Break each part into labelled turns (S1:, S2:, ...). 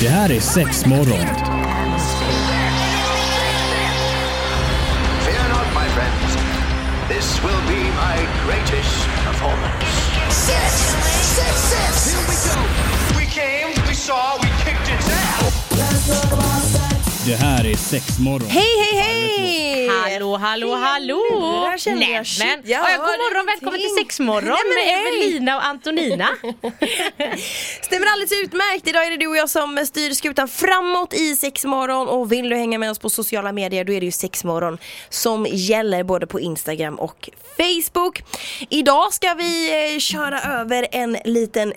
S1: Det här är sex morgon.
S2: Fear not, my friends. This will be my greatest performance.
S3: Six, six, six.
S2: Here we go.
S1: Det här är sex morgon.
S4: Hej, hej, hej!
S5: Hallå, hallå, hallå! Nämen!
S4: jag
S5: Ja, god morgon, välkommen till sexmorgon
S4: Nej, men
S5: med. Evelina och Antonina.
S4: Stämmer alldeles utmärkt. Idag är det du och jag som styr skutan framåt i sexmorgon och vill du hänga med oss på sociala medier då är det ju sexmorgon som gäller både på Instagram och Facebook. Idag ska vi eh, köra över en liten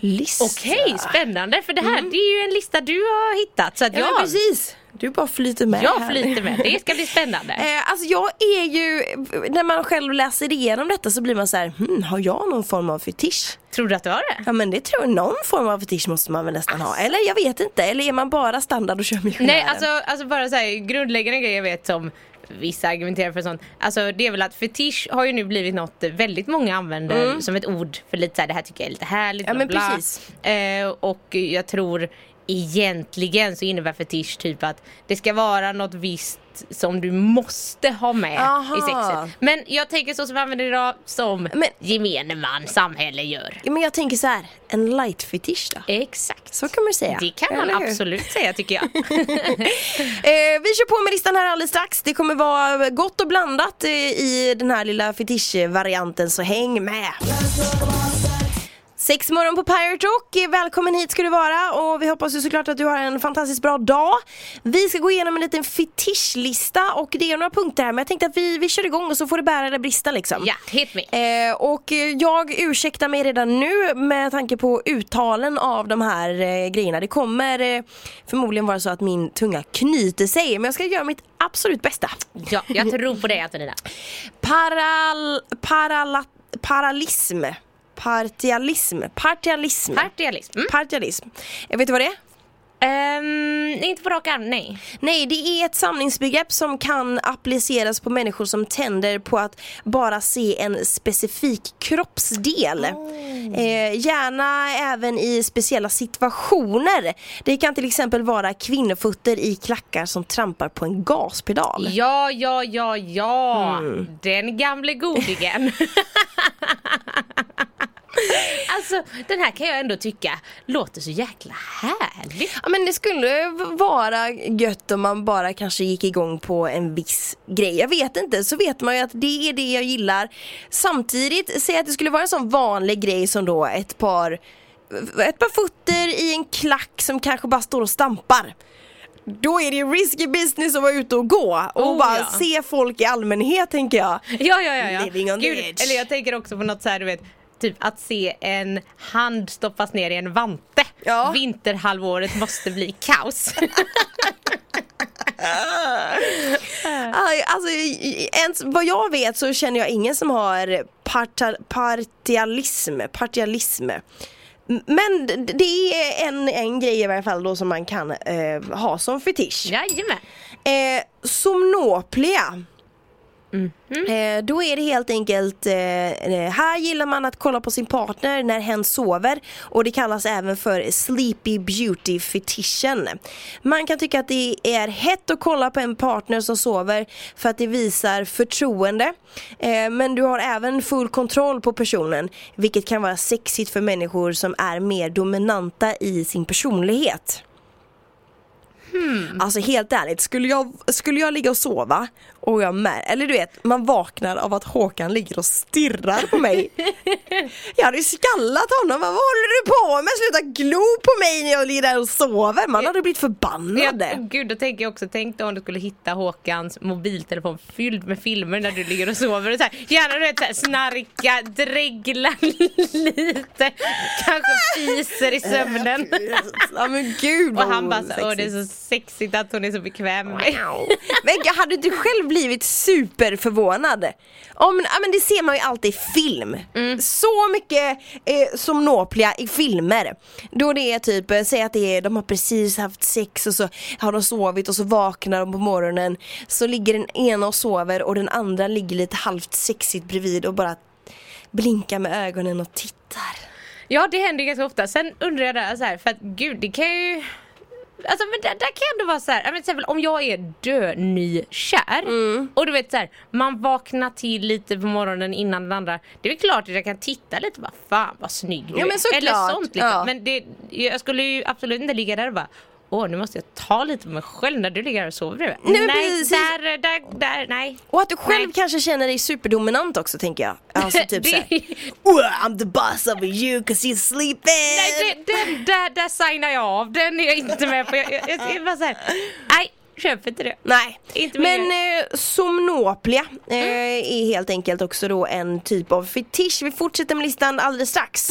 S4: fetischlista.
S5: Okej, spännande för det här det är ju en lista du har hittat så att
S4: Ja,
S5: jag,
S4: precis. Du bara flyter med
S5: jag
S4: här.
S5: flyter med. Det ska bli spännande.
S4: Eh, alltså jag är ju, när man själv läser igenom detta så blir man så här, hmm, har jag någon form av fetisch?
S5: Tror du att du har det?
S4: Ja men det tror jag, någon form av fetisch måste man väl nästan ha. Eller jag vet inte, eller är man bara standard och kör missionären?
S5: Nej, alltså, alltså bara så här, grundläggande grejer jag vet som Vissa argumenterar för sånt. Alltså det är väl att fetisch har ju nu blivit något väldigt många använder som ett ord för lite så här, det här tycker jag är lite härligt.
S4: Mm. Ja,
S5: bla,
S4: men
S5: bla.
S4: precis.
S5: Eh, och jag tror egentligen så innebär fetisch typ att det ska vara något visst som du måste ha med
S4: Aha.
S5: i sexet. Men jag tänker så som vi använder idag som
S4: Men-
S5: gemene man, samhälle gör.
S4: Men jag tänker så här, en light fetisch då?
S5: Exakt.
S4: Så kan man säga.
S5: Det kan man absolut säga tycker jag.
S4: Eh, vi kör på med listan här alldeles strax. Det kommer vara gott och blandat eh, i den här lilla fetischvarianten så häng med. Sex morgon på Pirate Rock, välkommen hit ska du vara och vi hoppas ju såklart att du har en fantastiskt bra dag. Vi ska gå igenom en liten fetischlista och det är några punkter här men jag tänkte att vi, vi kör igång och så får det bära eller brista liksom.
S5: ja, hit me.
S4: Eh, och jag ursäktar mig redan nu med tanke på uttalen av de här eh, grejerna. Det kommer eh, förmodligen vara så att min tunga knyter sig men jag ska göra mitt absolut bästa.
S5: Ja, jag tror på dig Antonina.
S4: Paral, parala, paralism. Partialism. Partialism.
S5: Partialism. Mm.
S4: Partialism. Eh, vet du vad det är?
S5: Ehm, inte på rak arm, nej.
S4: Nej, det är ett samlingsbegrepp som kan appliceras på människor som tänder på att bara se en specifik kroppsdel. Eh, gärna även i speciella situationer. Det kan till exempel vara kvinnofötter i klackar som trampar på en gaspedal.
S5: Ja, ja, ja, ja.
S4: Mm.
S5: Den gamle godingen. alltså, den här kan jag ändå tycka låter så jäkla härlig.
S4: Ja men det skulle vara gött om man bara kanske gick igång på en viss grej. Jag vet inte, så vet man ju att det är det jag gillar. Samtidigt, säg att det skulle vara en sån vanlig grej som då ett par ett par fötter i en klack som kanske bara står och stampar. Då är det ju risky business att vara ute och gå och
S5: Oh,
S4: bara
S5: ja.
S4: se folk i allmänhet tänker jag.
S5: Ja, ja, ja. ja.
S4: Living on the
S5: Gud,
S4: edge.
S5: Eller jag tänker också på något så här, du vet. Typ att se en hand stoppas ner i en vante.
S4: Ja.
S5: Vinterhalvåret måste bli kaos.
S4: Aj, Alltså, ens, vad jag vet så känner jag ingen som har parta, partialism, partialism. Men det är en, en grej i varje fall då som man kan eh, ha som fetisch.
S5: Jajamän.
S4: Eh, Mm. Eh, då är det helt enkelt, eh, eh, här gillar man att kolla på sin partner när hen sover och det kallas även för sleepy beauty fetischen. Man kan tycka att det är hett att kolla på en partner som sover för att det visar förtroende. Eh, men du har även full kontroll på personen vilket kan vara sexigt för människor som är mer dominanta i sin personlighet. Alltså helt ärligt, skulle jag, skulle jag ligga och sova och jag med, eller du vet, man vaknar av att Håkan ligger och stirrar på mig. jag hade ju skallat honom, vad håller du på med? Sluta glo på mig när jag ligger där och sover. Man hade blivit förbannad.
S5: Ja, gud, då tänker jag också, tänk då om du skulle hitta Håkans mobiltelefon fylld med filmer när du ligger och sover. Och så här, gärna du vet, så här, snarka, dregla lite, kanske fiser i sömnen.
S4: Ja men gud
S5: Och
S4: vad
S5: han bara åh det är så sexigt att hon är så bekväm med.
S4: Men hade du själv blivit superförvånad? Men, ja, men det ser man ju alltid i film. Så mycket eh, somnoplia i filmer. Då det är typ, eh, säg att det är, de har precis haft sex och så har de sovit och så vaknar de på morgonen. Så ligger den ena och sover och den andra ligger lite halvt sexigt bredvid och bara blinkar med ögonen och tittar.
S5: Ja det händer ganska ofta. Sen undrar jag där så här, för att gud det kan ju Alltså men där, där kan det vara så här, jag till exempel om jag är dönykär
S4: Mm.
S5: och du vet så här, man vaknar till lite på morgonen innan den andra. Det är väl klart att jag kan titta lite bara fan vad snygg du
S4: Ja, men
S5: är. Eller sånt liksom.
S4: Ja.
S5: Men det, jag skulle ju absolut inte ligga där och bara Åh nu måste jag ta lite på mig själv när du ligger här och sover bredvid.
S4: Nej,
S5: nej där, där, där, nej.
S4: Och att du själv
S5: Nej.
S4: kanske känner dig superdominant också tänker jag. Alltså typ såhär. "Oh, I'm the boss over you cause you're sleeping.
S5: Nej, det, den, där, där signar jag av. Den är jag inte med på. Jag, jag, jag, jag bara såhär, nej, köp inte det.
S4: Nej,
S5: Inte
S4: men eh, somnoplia eh,
S5: Mm.
S4: är helt enkelt också då en typ av fetisch. Vi fortsätter med listan alldeles strax.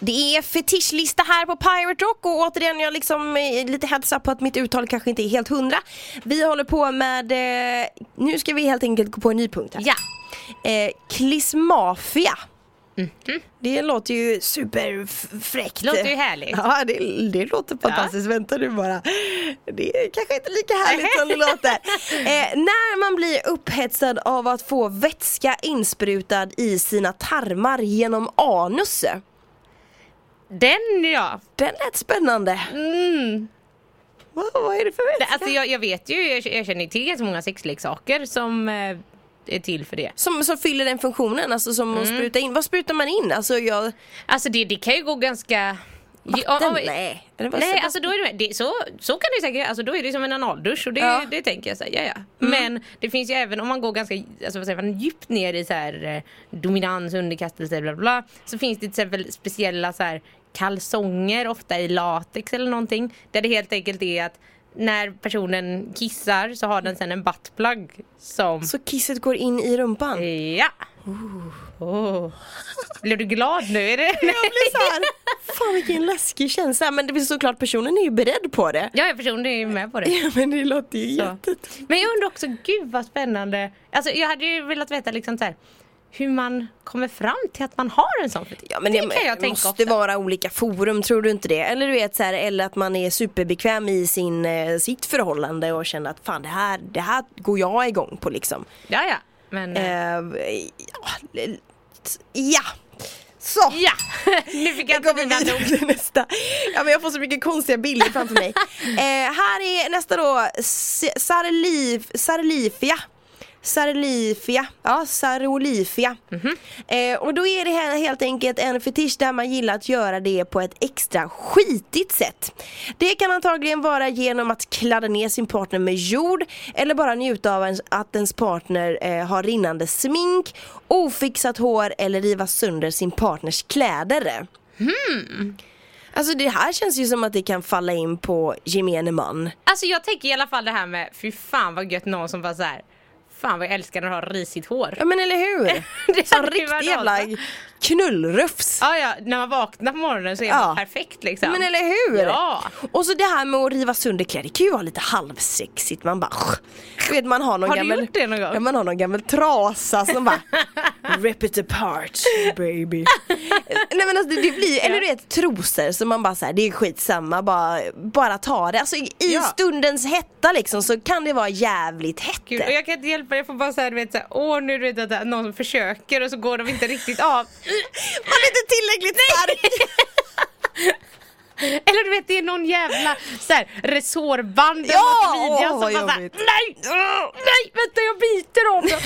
S4: Det är fetischlista här på Pirate Rock och återigen jag liksom eh, lite heads up på att mitt uttal kanske inte är helt hundra. Vi håller på med, eh, nu ska vi helt enkelt gå på en ny punkt här.
S5: Ja.
S4: Eh, klismafia. Det låter ju superfräckt.
S5: Låter ju härligt.
S4: Ja, det, det låter fantastiskt. Vänta nu bara. Det är kanske inte lika härligt som det låter. Eh, när man blir upphetsad av att få vätska insprutad i sina tarmar genom anus.
S5: Den ja.
S4: Den lät spännande.
S5: Mm.
S4: Vad, vad är det för vätska?
S5: alltså jag, jag vet ju, jag, jag känner till ganska många sexleksaker som eh, är till för det.
S4: som, som fyller den funktionen, alltså som
S5: Mm.
S4: att spruta in. Vad sprutar man in? Alltså jag...
S5: Alltså det, det kan ju gå ganska...
S4: Vatten?
S5: Ja,
S4: Nej.
S5: Nej, alltså då är det, det så, så kan det säkert, alltså då är det som en analdusch och det,
S4: Ja. Mm.
S5: det tänker jag säga, ja, ja. Men det finns ju även om man går ganska, alltså vad säger man, djupt ner i så här eh, dominans, underkastelse, bla bla, bla så finns det till exempel speciella så här kalsonger, ofta i latex eller någonting, där det helt enkelt är att när personen kissar så har den sen en buttplug som
S4: Så kisset går in i rumpan?
S5: Ja! Oh. Blev du glad nu? Är det?
S4: Jag blir såhär, fan vilken läskig känsla. Men det är såklart personen är ju beredd på det.
S5: Ja, jag personligen är ju med på det.
S4: Ja men det låter ju
S5: Så.
S4: jättet.
S5: Men jag undrar också, gud vad spännande. Alltså jag hade ju velat veta liksom så här, hur man kommer fram till att man har en sån fetisch.
S4: Ja men det,
S5: kan jag tänka
S4: måste
S5: ofta.
S4: vara olika forum, tror du inte det? Eller du vet så här, eller att man är superbekväm i sin, eh, sitt förhållande och känner att fan det här, det här går jag igång på liksom.
S5: Ja, ja. Men eh,
S4: Eh, ja. Så.
S5: ja, nu fick jag
S4: Jag
S5: inte
S4: vidare
S5: ord.
S4: nästa. Ja men jag får så mycket konstiga bilder framför mig. Eh, här är nästa då, Sarlif, Sarlifia. Sarlifia, ja Sarolifia. eh, och då är det här helt enkelt en fetisch där man gillar att göra det på ett extra skitigt sätt. Det kan antagligen vara genom att kladda ner sin partner med jord eller bara njuta av ens, att ens partner eh, har rinnande smink, ofixat hår eller riva sönder sin partners kläder. Alltså det här känns ju som att det kan falla in på gemene man.
S5: Alltså jag tänker i alla fall det här med, fy fan vad gött någon som bara så här. Fan vad jag älskar när du har risigt hår.
S4: Ja men eller hur?
S5: Det
S4: Som
S5: hade ju
S4: riktig jävla. Knullrufs.
S5: Ja, ja, när man vaknar på morgonen så är
S4: Ja.
S5: man perfekt liksom.
S4: Men eller hur?
S5: Ja.
S4: Och så det här med att riva sönder kläder, det kan ju vara lite halvsexigt. Man bara du vet man har någon
S5: Har du
S4: gammal
S5: gjort det någon gång?
S4: Ja, man har någon gammal trasa som bara Rip it apart baby Nej men alltså det, det blir, eller du vet trosor som man bara såhär, det är skitsamma bara, bara ta det. Alltså i
S5: Ja.
S4: stundens hetta liksom så kan det vara jävligt hett.
S5: Gud, och jag kan inte hjälpa det, jag får bara säga du vet såhär, åh nu du vet att någon försöker och så går de inte riktigt av.
S4: Man är inte tillräckligt stark.
S5: Eller du vet det är någon jävla så här, resårband eller
S4: Ja,
S5: något midjan som bara såhär, nej, nej vänta jag biter om.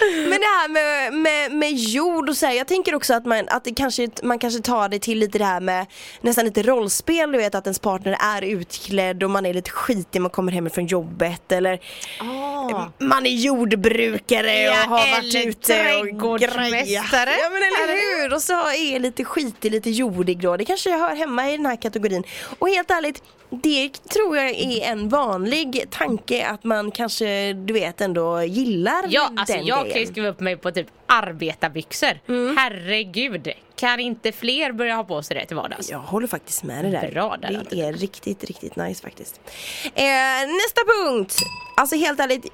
S4: Men det här med, med, med jord och så här, jag tänker också att man, att det kanske, man kanske tar det till lite det här med nästan lite rollspel, du vet att ens partner är utklädd och man är lite skitig, man kommer hem från jobbet eller man är jordbrukare
S5: Ja,
S4: och har varit ute och grejat. Ja men eller hur! Och så är lite skitig, lite jordig då, det kanske hör hemma i den här kategorin. Och helt ärligt, det tror jag är en vanlig tanke att man kanske, du vet ändå gillar
S5: Ja alltså
S4: den
S5: jag kan ju skriva upp mig på typ arbetarbyxor.
S4: Mm.
S5: Herregud, kan inte fler börja ha på sig det till vardags?
S4: Jag håller faktiskt med det där.
S5: Bra där,
S4: det är riktigt, riktigt nice faktiskt. Eh, nästa punkt. Alltså helt ärligt,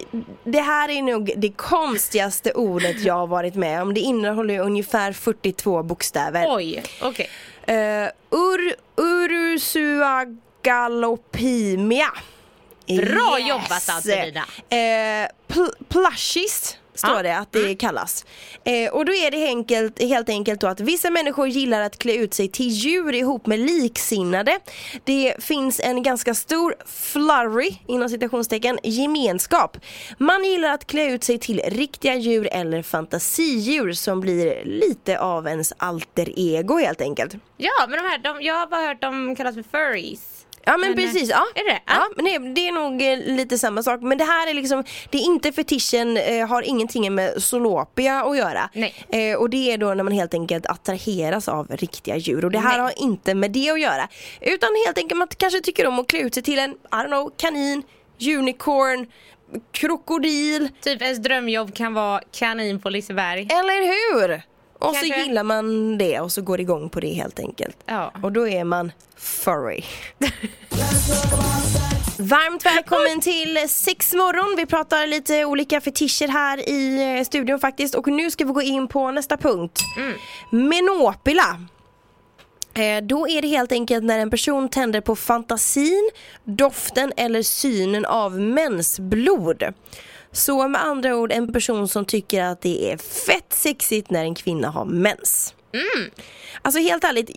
S4: det här är nog det konstigaste ordet jag har varit med om. Det innehåller ungefär 42 bokstäver.
S5: Oj, okej.
S4: Eh, ur, Urusuagalopimia.
S5: Bra jobbat, Antonina.
S4: Eh, pl- plushies står
S5: Ja.
S4: det att det kallas. Eh, och då är det enkelt, helt enkelt då att vissa människor gillar att klä ut sig till djur ihop med liksinnade. Det finns en ganska stor flurry, inom citationstecken, gemenskap. Man gillar att klä ut sig till riktiga djur eller fantasidjur som blir lite av ens alter ego helt enkelt.
S5: Ja, men de här, de, jag har bara hört dem kallas för furries.
S4: Ja men,
S5: Men,
S4: precis, ja.
S5: är det?
S4: Ja, men det, det är nog eh, lite samma sak. Men det här är liksom, det är inte fetischen, eh, har ingenting med zoolopia att göra.
S5: Nej.
S4: Eh, och det är då när man helt enkelt attraheras av riktiga djur. Och det här
S5: Nej.
S4: har inte med det att göra. Utan helt enkelt man kanske tycker om att klä ut sig till en, I don't know, kanin, unicorn, krokodil.
S5: Typ ens drömjobb kan vara kanin på Liseberg.
S4: Eller hur? Och så
S5: Kanske.
S4: gillar man det och så går igång på det helt enkelt.
S5: Ja.
S4: Och då är man furry. Varmt välkommen till sex morgon. Vi pratar lite olika fetischer här i eh, studion faktiskt. Och nu ska vi gå in på nästa punkt. Menopila. Eh, Då är det helt enkelt när en person tänder på fantasin, doften eller synen av mensblod. Så med andra ord en person som tycker att det är fett sexigt när en kvinna har mens. Alltså helt ärligt,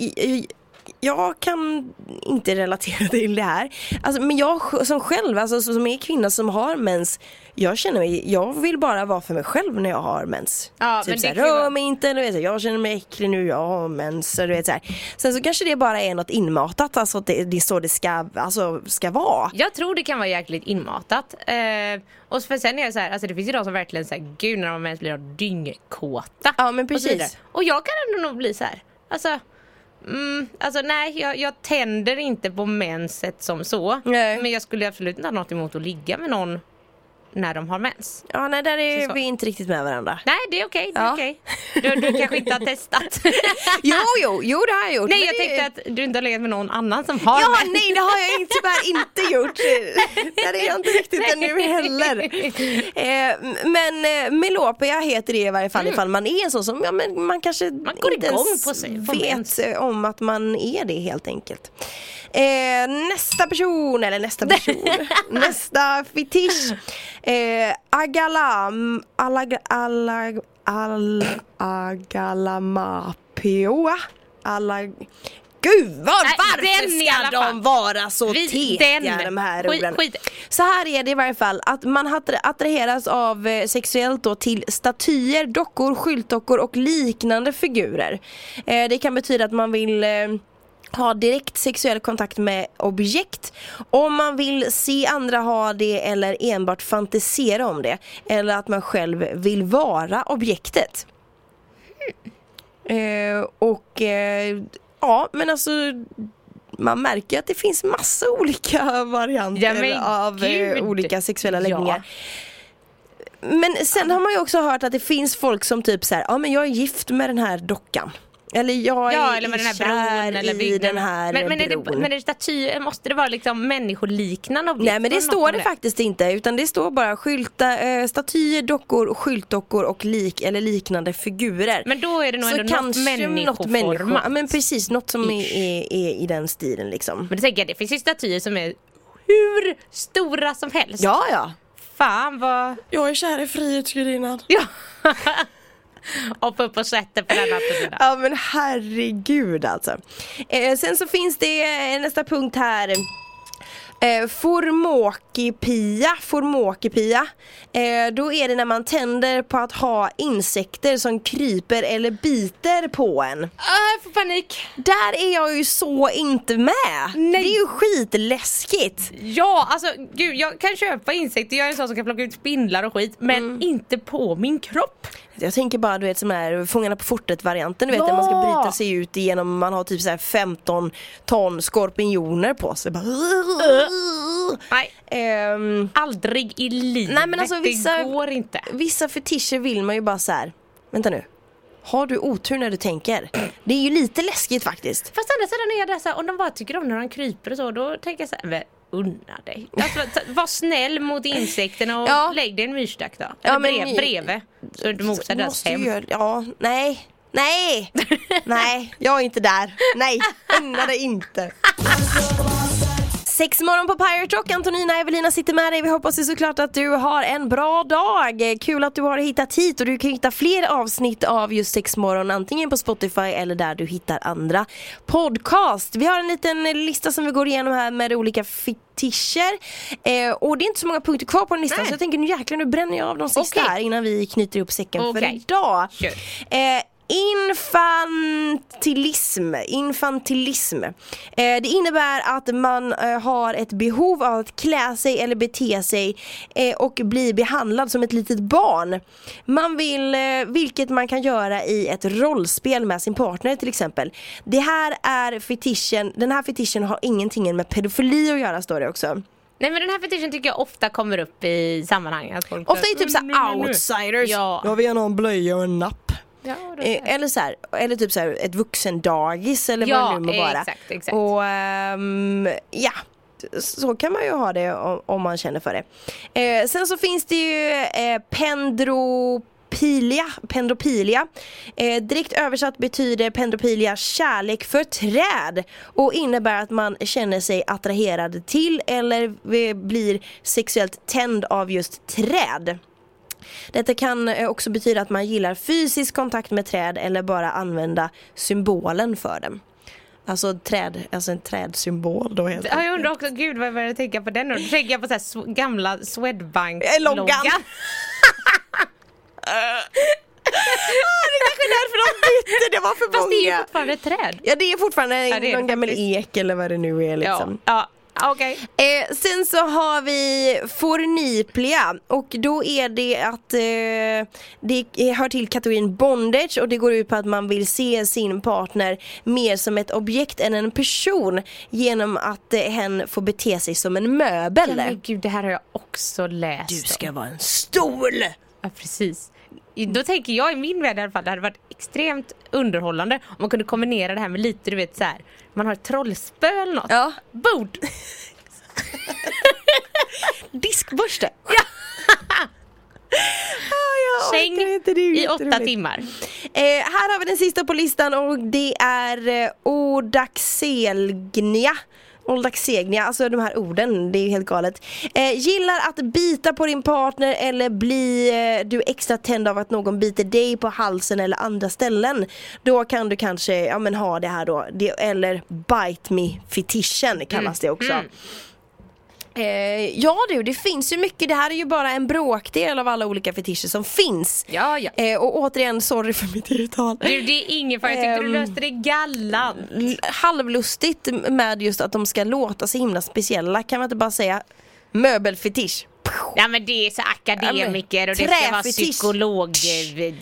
S4: jag kan inte relatera till det här. Alltså, men jag som själv, alltså, som är kvinna som har mens, jag känner mig, jag vill bara vara för mig själv när jag har mens.
S5: Ja,
S4: typ
S5: det
S4: såhär, rör mig inte, du vet, jag känner mig äcklig nu, jag har mens. Du vet. Sen så kanske det bara är något inmatat, alltså att det, det är så det ska, alltså, ska vara.
S5: Jag tror det kan vara jäkligt inmatat. Eh, och för sen är det så här, alltså det finns ju de som verkligen säger gud när de ens blir dyngkåta.
S4: Ja, men
S5: Och
S4: precis.
S5: Och jag kan ändå nog bli så här, alltså Mm, alltså nej, jag, jag tänder inte på menset som så.
S4: Nej.
S5: Men jag skulle absolut inte ha något emot att ligga med någon när de har mens.
S4: Ja, nej, där är
S5: Så.
S4: vi inte riktigt med varandra.
S5: Nej, det är okej. är
S4: Ja.
S5: okej. Du, du kanske inte har testat.
S4: Jo, jo, jo det har jag gjort.
S5: nej, jag
S4: det-
S5: tänkte att du inte har legat med någon annan som har
S4: Ja,
S5: mens.
S4: nej det har jag inte, tyvärr inte gjort. Där är jag inte riktigt ännu heller. Eh, men eh, melopia heter det i varje fall ifall man är så som, ja men man kanske
S5: Man går
S4: inte
S5: igång på sig,
S4: vet om att man är det helt enkelt. Eh, nästa person, eller nästa person, nästa fetisch. Eh, agalam, alag, alag, al, agalamapioa. Alag, Gud vad, varför ska de vara så
S5: Vi-
S4: tetiga
S5: den.
S4: de här orden?
S5: skit.
S4: Så här är det i varje fall, att man attra- attraheras av eh, sexuellt då till statyer, dockor, skyltdockor och liknande figurer. Eh, det kan betyda att man vill eh, ha direkt sexuell kontakt med objekt om man vill se andra ha det eller enbart fantisera om det eller att man själv vill vara objektet. Eh, och eh, ja men alltså man märker att det finns massa olika varianter
S5: Ja,
S4: av eh,
S5: gud.
S4: olika sexuella
S5: Ja.
S4: läggningar. Men sen har man ju också hört att det finns folk som typ så här, ja men jag är gift med den här dockan. Eller jag är
S5: Ja eller med den här bron eller
S4: i den här
S5: men, men, är det,
S4: bron.
S5: men är det statyer, måste det vara liksom människoliknande objekt?
S4: Nej men det står det faktiskt inte utan det står bara skylta, eh, statyer, dockor, skyltdockor och lik eller liknande figurer.
S5: Men då är det nog
S4: Så
S5: ändå något
S4: kanske något människo,
S5: människoformat.
S4: ja, men precis, något som är, är, är i den stilen liksom.
S5: Men det tänker jag, det finns ju statyer som är hur stora som helst.
S4: Ja ja.
S5: Fan vad...
S4: Jag är kär i Frihetsgudinnan.
S5: Ja. Hoppa upp och sätta på den natten.
S4: Ja men herregud alltså. Eh, sen så finns det eh, nästa punkt här. Eh, formokipia. Eh, då är det när man tänder på att ha insekter som kryper eller biter på en.
S5: Äh, jag får panik.
S4: Där är jag ju så inte med.
S5: Nej.
S4: Det är ju skitläskigt.
S5: Ja, alltså gud jag kan köpa insekter, jag är en sån som kan plocka ut spindlar och skit men
S4: Mm.
S5: inte på min kropp.
S4: Jag tänker bara du vet som är Fångarna på fortet varianten du vet där man ska
S5: Ja.
S4: bryta sig ut igenom man har typ så här 15 ton skorpioner på sig. Bara...
S5: Nej,
S4: Ehm,
S5: aldrig i livet.
S4: Nej men alltså vissa,
S5: Det går inte.
S4: vissa fetischer vill man ju bara så här. vänta nu. Har du otur när du tänker? Det är ju lite läskigt faktiskt.
S5: Fast andra sidan är jag där såhär, om de bara tycker om när de kryper och så, då tänker jag såhär, men unna dig. Alltså, var snäll mot insekterna och
S4: Ja.
S5: lägg dig en myrstack då. Eller
S4: Ja,
S5: brev, bredvid. Så du mosar deras hem.
S4: göra- Ja, nej. Nej! Nej, jag är inte där. Nej, unna dig inte. Sex morgon på Pirate Rock, Antonina Evelina sitter med dig. Vi hoppas ju såklart att du har en bra dag. Kul att du har hittat hit och du kan hitta fler avsnitt av just Sex morgon antingen på Spotify eller där du hittar andra podcast. Vi har en liten lista som vi går igenom här med olika fetischer. Eh, och det är inte så många punkter kvar på den listan
S5: Nej.
S4: så jag tänker nu jäklar nu bränner jag av de sista
S5: Okej.
S4: här innan vi knyter ihop säcken för
S5: Okej.
S4: idag.
S5: Kör.
S4: Eh, Infantilism, infantilism. Eh, det innebär att man eh, har ett behov av att klä sig eller bete sig eh, och bli behandlad som ett litet barn. Man vill, vilket man kan göra i ett rollspel med sin partner till exempel. Det här är fetischen, den här fetischen har ingenting med pedofili att göra står det också.
S5: Nej men den här fetischen tycker jag ofta kommer upp i sammanhang. Att folk
S4: Ofta är typ
S5: Mm,
S4: såhär
S5: nu.
S4: outsiders.
S5: Ja.
S4: Jag vill gärna ha en blöja och en napp.
S5: Ja,
S4: Eh, eller, så här, eller typ så här, ett vuxendagis eller
S5: Ja,
S4: vad det nu må vara.
S5: exakt, exakt.
S4: Och ehm, ja, så kan man ju ha det om, om man känner för det. Eh, sen så finns det ju eh, pendropilia, pendropilia. Eh, direkt översatt betyder pendropilia kärlek för träd och innebär att man känner sig attraherad till eller blir sexuellt tänd av just träd. Detta kan eh, också betyda att man gillar fysisk kontakt med träd eller bara använda symbolen för dem. Alltså träd, alltså en trädsymbol då helt
S5: Ja, jag undrar också, gud vad jag började tänka på den nu. Då tänker jag på så här gamla Swedbank
S4: Eh, loggan. det är kanske är därför de bytte, det var för
S5: Fast det är ju
S4: många.
S5: fortfarande ett träd.
S4: Ja det är fortfarande
S5: Ja, det är
S4: någon
S5: det
S4: gammal ek eller vad det nu är liksom.
S5: Ja, ja okej.
S4: Eh, sen så har vi forniplia och då är det att eh, det hör till kategorin bondage och det går ut på att man vill se sin partner mer som ett objekt än en person genom att eh, hen får bete sig som en möbel.
S5: Ja, men gud, det här har jag också läst
S4: Du
S5: om.
S4: ska vara en stol!
S5: Ja, precis. Då tänker jag i min värld i alla fall, det hade varit extremt underhållande om man kunde kombinera det här med lite, du vet så här. man har ett trollspö eller något.
S4: Ja.
S5: Bord!
S4: Diskborste!
S5: Säng
S4: det är ju
S5: i åtta timmar.
S4: Eh, här har vi den sista på listan och det är eh, odaxelgnia. Oldaxegnia, alltså de här orden, det är ju helt galet. Eh, gillar att bita på din partner eller blir eh, du extra tänd av att någon biter dig på halsen eller andra ställen. Då kan du kanske ja, men ha det här då, det, eller bite me fetischen kallas det också. Eh, ja du, det finns ju mycket, det här är ju bara en bråkdel av alla olika fetischer som finns.
S5: Ja, ja.
S4: Eh, och återigen, sorry för mitt uttal.
S5: Du, det är ingen fara, jag tyckte du
S4: Ehm.
S5: löste det galant.
S4: Halvlustigt med just att de ska låta så himla speciella. Kan man inte bara säga möbelfetisch?
S5: Ja men det är så akademiker och det ska vara psykolog.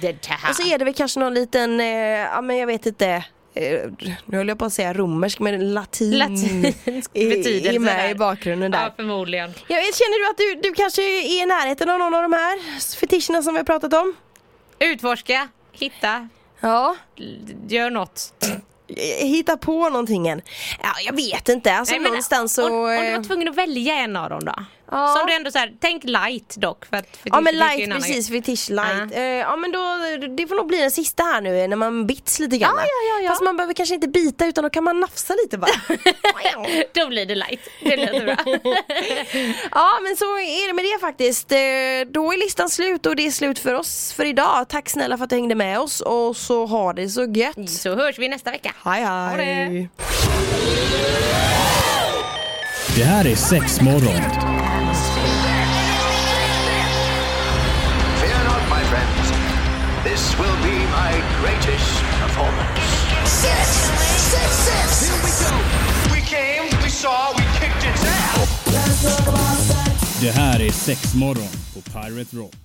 S5: det här.
S4: Och så är det väl kanske någon liten, eh, ja men jag vet inte. Eh, nu höll jag på att säga romersk men latin,
S5: Latinsk
S4: är-
S5: betydelse
S4: är med
S5: där.
S4: i bakgrunden där.
S5: Ja förmodligen.
S4: Vet, känner du att du, du kanske är i närheten av någon av de här fetischerna som vi har pratat om?
S5: Utforska, hitta,
S4: Ja.
S5: gör något.
S4: Hitta på någonting än. Ja, jag vet inte. Alltså
S5: Nej,
S4: någonstans så...
S5: om, om du var tvungen att välja en av dem då?
S4: Ja.
S5: Som du ändå så här, tänk light dock. För att
S4: Ja men light, precis, fetisch light.
S5: Ja.
S4: Eh, ja men då, det får nog bli den sista här nu när man bits lite grann.
S5: Ja, ja, ja.
S4: Fast man behöver kanske inte bita utan då kan man nafsa lite bara.
S5: Då blir det light. Det låter bra.
S4: ja men så är det med det faktiskt. Eh, Då är listan slut och det är slut för oss för idag. Tack snälla för att du hängde med oss och så ha det så gött.
S5: Så hörs vi nästa vecka.
S4: Hej hej.
S1: Det här är sex morgon.
S2: Fear not, my friends. This will be my greatest performance.
S3: Six, six, six. Here we go.
S2: We came, we saw, we kicked its ass.
S1: Det här är sex morgon på Pirate Rock.